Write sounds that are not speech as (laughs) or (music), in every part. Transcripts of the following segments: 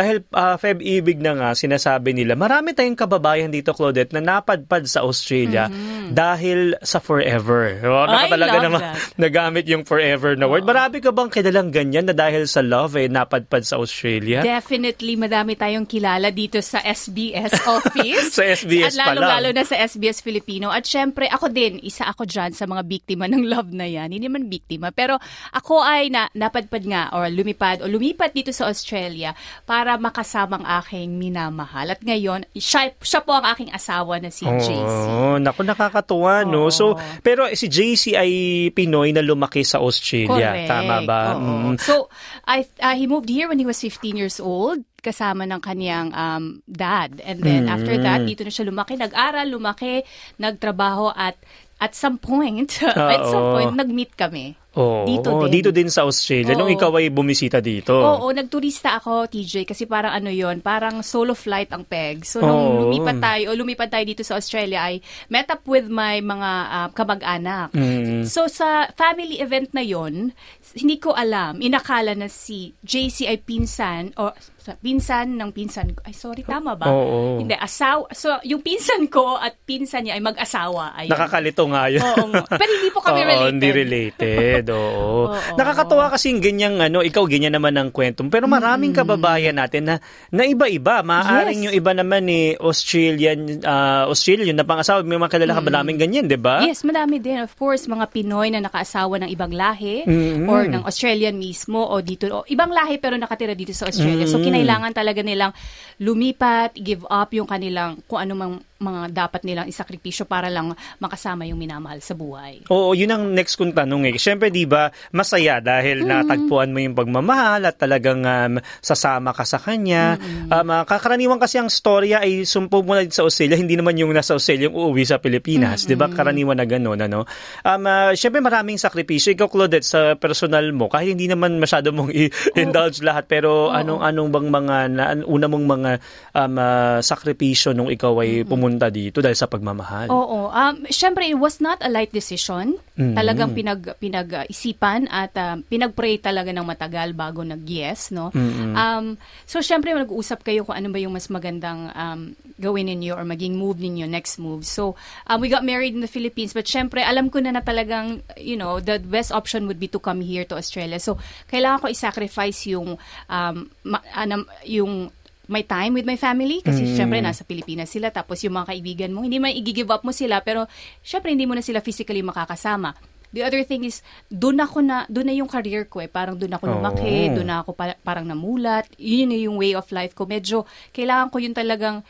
Dahil uh, Feb Ibig na nga, sinasabi nila, marami tayong kababayan dito, Claudette, na napadpad sa Australia mm-hmm. dahil sa forever. O, I talaga love naman that. (laughs) nagamit yung forever na word. Marami ka bang kilalang ganyan na dahil sa love eh, napadpad sa Australia? Definitely, madami tayong kilala dito sa SBS (laughs) office. Sa SBS At pa lang. lalo-lalo na sa SBS Filipino. At syempre, ako din, isa ako dyan sa mga biktima ng love na yan. Hindi naman biktima. Pero ako ay na, napadpad nga or lumipad o lumipat dito sa Australia para makasamang aking minamahal. At ngayon, siya, siya po ang aking asawa na si JC. Oh, naku, nakakatuwa, no? Oo. So, pero si JC ay Pinoy na lumaki sa Australia. Correct. Tama ba? Oo. Mm. So, I, uh, he moved here when he was 15 years old kasama ng kanyang um, dad. And then Mm. after that, dito na siya lumaki. Nag-aral, lumaki, nagtrabaho at at some point, (laughs) at some point, nag-meet kami. Oo, Dito din. dito din sa Australia. Nung Oo. ikaw ay bumisita dito. Oo, nagturista ako, TJ, kasi parang ano yon parang solo flight ang peg. So, nung Oo. lumipat tayo, o lumipat tayo dito sa Australia, I met up with my mga ah, kamag-anak. Mm. So, sa family event na yon hindi ko alam, inakala na si JC ay pinsan, o sa pinsan ng pinsan ko. Ay, sorry, tama ba? Oo. Hindi, asawa. So, yung pinsan ko at pinsan niya ay mag-asawa. Ayun. Nakakalito nga yun. Oo nga. Pero hindi po kami (laughs) Oo, related. hindi related. Oo. Oo. Nakakatawa kasi ganyang ano, ikaw ganyan naman ang kwento. Pero maraming kababayan natin na na iba-iba. Maaaring Yes. yung iba naman ni Australian uh, Australian na pang-asawa, may mga kilala ka ba namin ganyan, 'di ba? Yes, madami din. Of course, mga Pinoy na nakaasawa ng ibang lahi Mm-mm. or ng Australian mismo o dito. O, ibang lahi pero nakatira dito sa Australia. So, Mm. kinailangan talaga nilang lumipat, give up yung kanilang kung ano mang mga dapat nilang isakripisyo para lang makasama yung minamahal sa buhay. Oo, yun ang next kong tanong eh. Siyempre, di ba, masaya dahil natagpuan mo yung pagmamahal at talagang um, sasama ka sa kanya. Um, ah, kakaraniwan kasi ang storya ay sumpog mo na sa Australia, hindi naman yung nasa Australia yung uuwi sa Pilipinas. Di ba? Karaniwan na gano'n, ano? Um, ah, Siyempre, maraming sakripisyo. Ikaw, Claudette, sa personal mo, kahit hindi naman masyado mong i-indulge lahat, pero anong anong bang mga, na, una mong mga um, ah, sakripisyo nung ikaw ay pumunta dito dahil sa pagmamahal? Oo. Um, Siyempre, it was not a light decision. Mm. Talagang pinag, pinag-isipan at um, pinag-pray talaga ng matagal bago nag-yes. No? Um, so, siyempre, nag-uusap kayo kung ano ba yung mas magandang um, gawin ninyo or maging move ninyo, next move. So, um, we got married in the Philippines but siyempre, alam ko na na talagang, you know, the best option would be to come here to Australia. So, kailangan ko i-sacrifice yung, um, ma- anam- yung my time with my family kasi Mm. syempre nasa Pilipinas sila tapos yung mga kaibigan mo hindi man i-give up mo sila pero syempre hindi mo na sila physically makakasama. The other thing is doon ako na doon na yung career ko eh parang doon ako lumaki, Oh. doon ako pa- parang namulat. Yun na yung way of life ko. Medyo kailangan ko yung talagang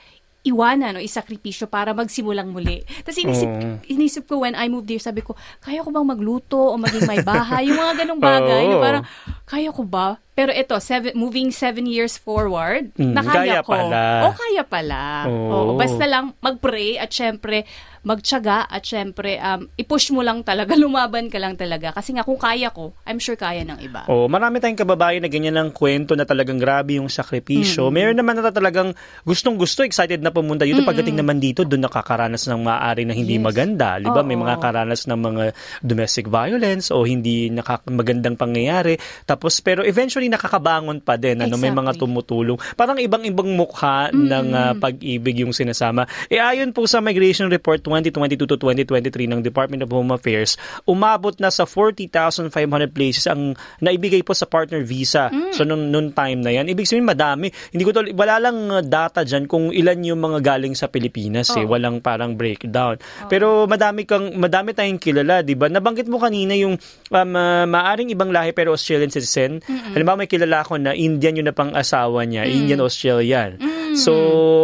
iwanan o isakripisyo para magsimulang muli. Tapos inisip, Oo. inisip ko when I moved here, sabi ko, kaya ko bang magluto o maging may bahay? yung mga ganong bagay. Oo. na parang, kaya ko ba? Pero ito, seven, moving seven years forward, Mm, nakaya kaya ko. pala. O kaya pala. Oo, Oo. basta lang mag-pray at syempre magtiyaga at syempre um, i-push mo lang talaga, (laughs) lumaban ka lang talaga. Kasi nga kung kaya ko, I'm sure kaya ng iba. Oh, marami tayong kababayan na ganyan ang kwento na talagang grabe yung sakripisyo. Meron naman na talagang gustong-gusto, excited na pumunta dito. Pagdating naman dito, doon nakakaranas ng maaari na hindi Yes. maganda. Di ba? May Oo. mga karanas ng mga domestic violence o hindi nakak- magandang pangyayari. Tapos, pero eventually nakakabangon pa din. Ano, May mga Exactly. tumutulong. Parang ibang-ibang mukha ng ah, pag-ibig yung sinasama. E ayon po sa Migration Report 2022 to 2023 ng Department of Home Affairs, umabot na sa 40,500 places ang naibigay po sa partner visa. So nung, nung time na yan, ibig sabihin madami. Hindi ko to, wala lang uh, data dyan kung ilan yung mga galing sa Pilipinas eh. Oo. Walang parang breakdown. Pero madami kang madami tayong kilala, 'di ba? Nabanggit mo kanina yung um, uh, maaring ibang lahi pero Australian citizen. Halimbawa may kilala ko na Indian yung napang-asawa niya, Indian Australian. So,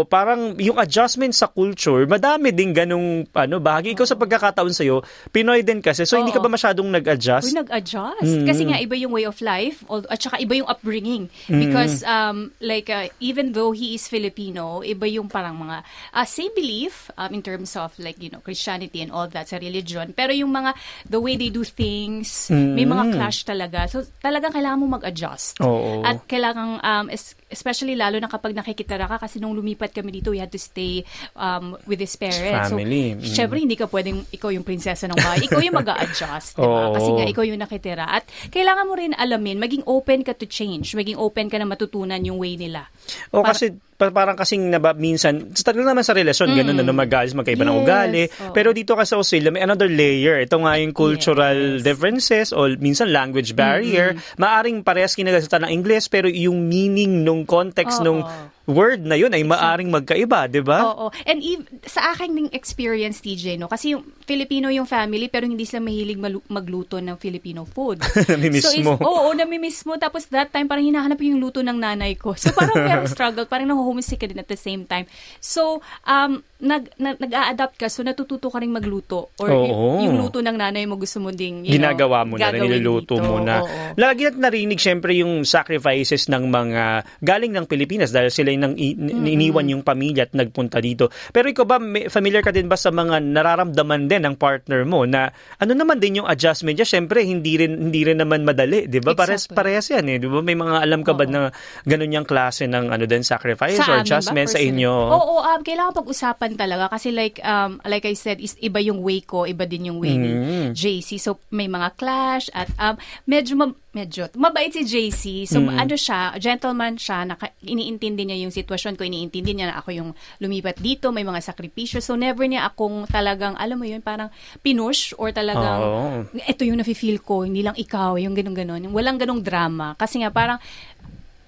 parang yung adjustment sa culture, madami din ganung ano, bahagi. Ikaw sa pagkakataon sa'yo, Pinoy din kasi. So, hindi ka ba masyadong nag-adjust? Uy, nag-adjust. Mm. Kasi nga, iba yung way of life at saka iba yung upbringing. Mm. Because, um, like, uh, even though he is Filipino, iba yung parang mga uh, same belief um, in terms of, like, you know, Christianity and all that sa religion. Pero yung mga, the way they do things, may mga Mm. clash talaga. So, talagang kailangan mo mag-adjust. Oo. At kailangan, um, es- especially lalo na kapag nakikitara ka kasi nung lumipat kami dito, we had to stay um, with his parents. Family. So, Mm. syempre, hindi ka pwedeng ikaw yung prinsesa ng bahay. Ikaw yung mag (laughs) adjust di ba? Oo. Kasi nga, ikaw yung nakitira. At kailangan mo rin alamin, maging open ka to change, maging open ka na matutunan yung way nila. O Para- kasi parang kasing naba, minsan, sa talaga naman sa relasyon, ganun na no, mag-alis, magkaiba ng Yes, ugali. oo. Pero dito ka sa Australia, may another layer. Ito nga yung cultural Yes. differences o minsan language barrier. Maaring parehas kinagasalita ng English, pero yung meaning nung context Oo. nung word na yun ay maaring magkaiba, di ba? Oo. And ev- sa akin ding experience, TJ, no? Kasi yung Filipino yung family, pero hindi sila mahilig magluto ng Filipino food. (laughs) Namimiss so, is- mo. (laughs) Oo, namimiss mo. Tapos that time, parang hinahanap ko yung luto ng nanay ko. So, parang merong (laughs) struggle. Parang nahuhumisick ka din at the same time. So, um, nag, nag, nag-a-adapt ka. So, natututo ka rin magluto. Or Oo. y- yung luto ng nanay mo gusto mo ding, you know, ginagawa mo na niluluto dito. mo na. Oo. Lagi natin narinig syempre yung sacrifices ng mga galing ng Pilipinas dahil sila yung nang i- iniwan yung pamilya at nagpunta dito. Pero ikaw ba, may- familiar ka din ba sa mga nararamdaman din ng partner mo na ano naman din yung adjustment niya? Syempre, hindi rin, hindi rin naman madali, di ba? Exactly. parehas yan eh, di ba? May mga alam ka ba Oo. na ganun yung klase ng ano din, sacrifice or amin ba, adjustment sa inyo? Oo, um, kailangan pag-usapan talaga kasi like um, like I said, is iba yung way ko, iba din yung way Mm. ni JC. So may mga clash at um, medyo ma- medyo mabait si JC. So Mm. ano siya, gentleman siya, naka, iniintindi niya yung sitwasyon ko, iniintindi niya na ako yung lumipat dito, may mga sakripisyo. So never niya akong talagang, alam mo yun, parang pinush or talagang Oo. ito yung nafe-feel ko, hindi lang ikaw, yung ganun-ganon. Yung Walang ganong drama. Kasi nga parang,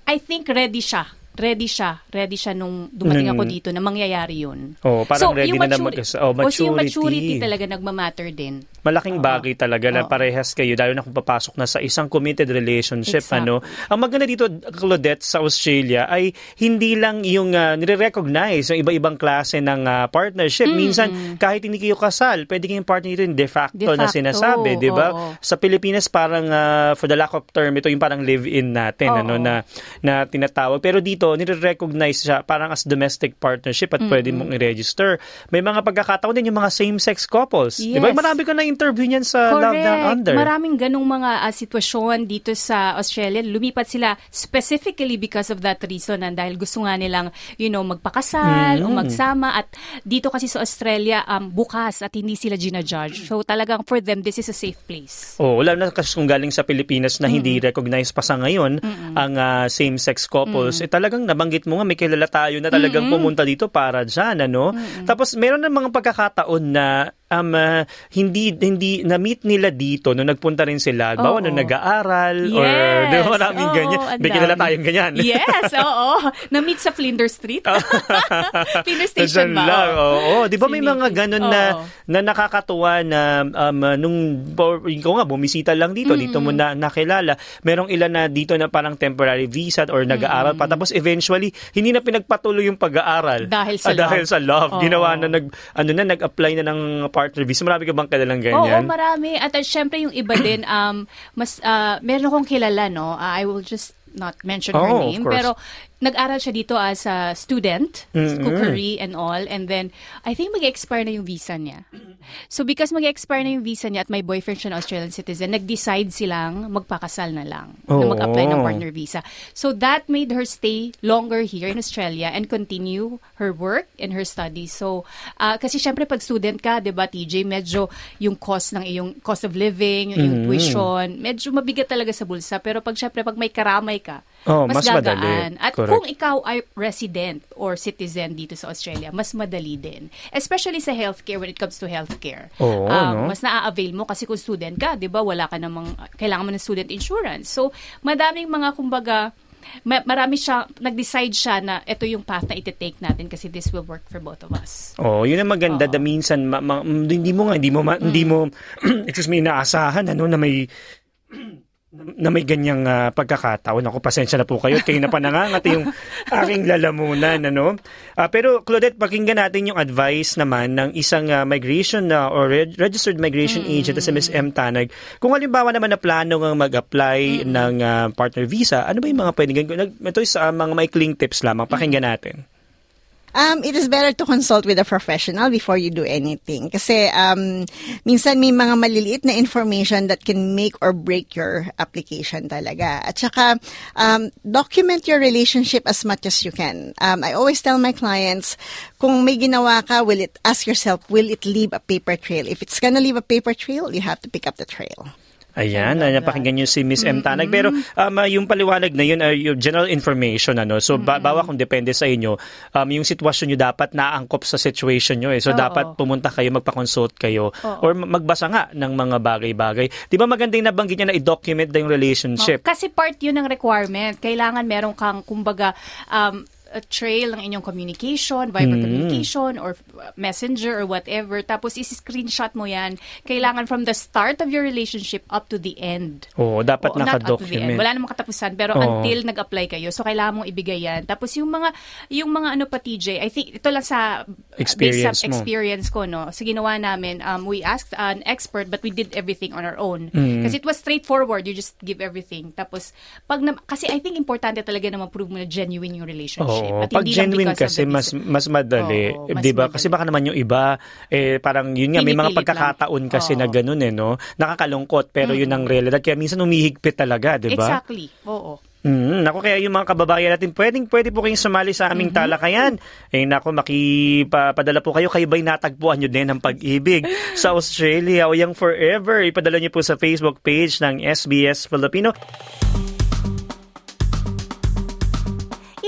I think ready siya. Ready siya. Ready siya nung dumating ako Mm. dito na mangyayari yun. Oo, parang ready yung na na mag- oh, o, so yung maturity. maturity talaga nagmamatter din. Malaking Oo. bagay talaga na parehas kayo lalo na kung papasok na sa isang committed relationship Exactly. ano. Ang maganda dito Claudette sa Australia ay hindi lang yung uh, nire-recognize yung iba-ibang klase ng ah, partnership. Minsan kahit hindi kayo kasal, pwede kayong partner nito yung de facto, De na facto, sinasabi, 'di ba? Sa Pilipinas parang ah, for the lack of term ito yung parang live-in natin Oo. ano na na tinatawag. Pero dito nire-recognize siya parang as domestic partnership at pwede mong i-register. May mga pagkakataon din yung mga same-sex couples. Yes. Marami ko na interview niyan sa Love Down Under. Maraming ganong mga ah, sitwasyon dito sa Australia. Lumipat sila specifically because of that reason and dahil gusto nga nilang, you know, magpakasal o Mm. magsama at dito kasi sa Australia um, bukas at hindi sila ginajudge. So talagang for them, this is a safe place. Oh, wala na kasi kung galing sa Pilipinas na hindi recognized pa sa ngayon ang ah, same-sex couples. Eh talagang nabanggit mo nga may kilala tayo na talagang pumunta dito para diyan ano. Tapos meron na mga pagkakataon na um, ah, hindi hindi na-meet nila dito nung nagpunta rin sila. Bawa Oo. nung nag-aaral or Yes. di ba maraming Oo, ganyan. May kilala tayong ganyan. (laughs) Yes, oo. Na-meet sa Flinders Street. (laughs) Flinders Station ba? lang, Oo. oo. Di ba may mga ganun na, Oo. na nakakatuwa na um, uh, nung ikaw nga, bumisita lang dito, dito mo na nakilala. Merong ilan na dito na parang temporary visa or nag-aaral pa. Tapos eventually, hindi na pinagpatuloy yung pag-aaral. Dahil sa Ah, Dahil love. sa love. Oo. Ginawa na, nag, ano na, nag-apply na ng partner visa. Marami ka bang kilalang ganyan? Oo, marami. At uh, syempre yung iba din, um, mas, uh, meron akong kilala, no? Uh, I will just not mention her Oh, of name. Pero nag-aral siya dito as a student, Mm-mm. cookery and all. And then, I think mag-expire na yung visa niya. So because mag-expire na yung visa niya at my boyfriend siya na Australian citizen, nag-decide silang magpakasal na lang. Na Oo. mag-apply ng partner visa. So that made her stay longer here in Australia and continue her work and her studies. So, ah, kasi syempre pag student ka, 'di ba, TJ, medyo yung cost ng iyong cost of living, yung, yung Mm. tuition, medyo mabigat talaga sa bulsa. Pero pag syempre pag may karamay ka, Oh, mas, mas madali. gagaan. At Correct. kung ikaw ay resident or citizen dito sa Australia, mas madali din. Especially sa healthcare when it comes to healthcare. Oo, Um, no? Mas na-avail mo kasi kung student ka, 'di ba, wala ka namang kailangan mo ng student insurance. So, madaming mga kumbaga ma- marami siya, nag-decide siya na ito yung path na iti-take natin kasi this will work for both of us. Oh, yun ang maganda Oo. da minsan ma- ma- hindi mo nga hindi mo ma- hindi mo (clears throat) excuse me inaasahan ano na may (clears throat) na may ganyang ah, pagkakataon. Ako, pasensya na po kayo. Kayo na pa nangangati yung (laughs) aking lalamunan. Ano? Ah, pero, Claudette, pakinggan natin yung advice naman ng isang ah, migration na or reg- registered migration agent na si Ms. M. Tanag. Kung halimbawa naman na plano ng mag-apply ng ah, partner visa, ano ba yung mga pwedeng gawin? Ito is ah, mga maikling tips lamang. Pakinggan natin. Um, it is better to consult with a professional before you do anything. Kasi um, minsan may mga maliliit na information that can make or break your application talaga. At saka, um, document your relationship as much as you can. Um, I always tell my clients, kung may ginawa ka, will it, ask yourself, will it leave a paper trail? If it's gonna leave a paper trail, you have to pick up the trail. Ayan, uh, napakinggan niyo si Miss M. Tanag. Pero um, uh, yung paliwanag na yun, uh, yung general information, ano, so ba- bawa kung depende sa inyo, um, yung sitwasyon nyo dapat naangkop sa situation nyo. Eh. So Oo. dapat pumunta kayo, magpa-consult kayo, or magbasa nga ng mga bagay-bagay. Di ba magandang nabanggit niya na i-document na yung relationship? Kasi part yun ng requirement. Kailangan meron kang, kumbaga, um, a trail ng inyong communication, Viber Mm. communication, or uh, messenger, or whatever. Tapos, isi-screenshot mo yan. Kailangan from the start of your relationship up to the end. Oo, dapat to the end. nakadocument. Wala namang katapusan, pero Oo. until nag-apply kayo. So, kailangan mong ibigay yan. Tapos, yung mga, yung mga ano pa, TJ, I think, ito lang sa, Experience based sa mo. experience ko, no? So, ginawa namin, um, we asked an expert, but we did everything on our own. Mm. Kasi it was straightforward. You just give everything. Tapos, pag na, kasi I think importante talaga na ma-prove mo na genuine yung relationship. Oo, At pag hindi lang genuine of kasi mas mas madali, Oo, eh, mas 'di ba? Kasi baka naman yung iba eh parang yun nga may mga pagkakataon lang. kasi Oo. na ganun eh, no? Nakakalungkot pero yun ang realidad kaya minsan umihigpit talaga, 'di ba? Exactly. Oo. Mm, nako kaya yung mga kababayan natin, pwedeng pwede po kayong sumali sa aming talakayan. Eh nako makipadala po kayo kayo ba'y natagpuan nyo din ng pag-ibig (laughs) sa Australia o yung forever. Ipadala nyo po sa Facebook page ng SBS Filipino.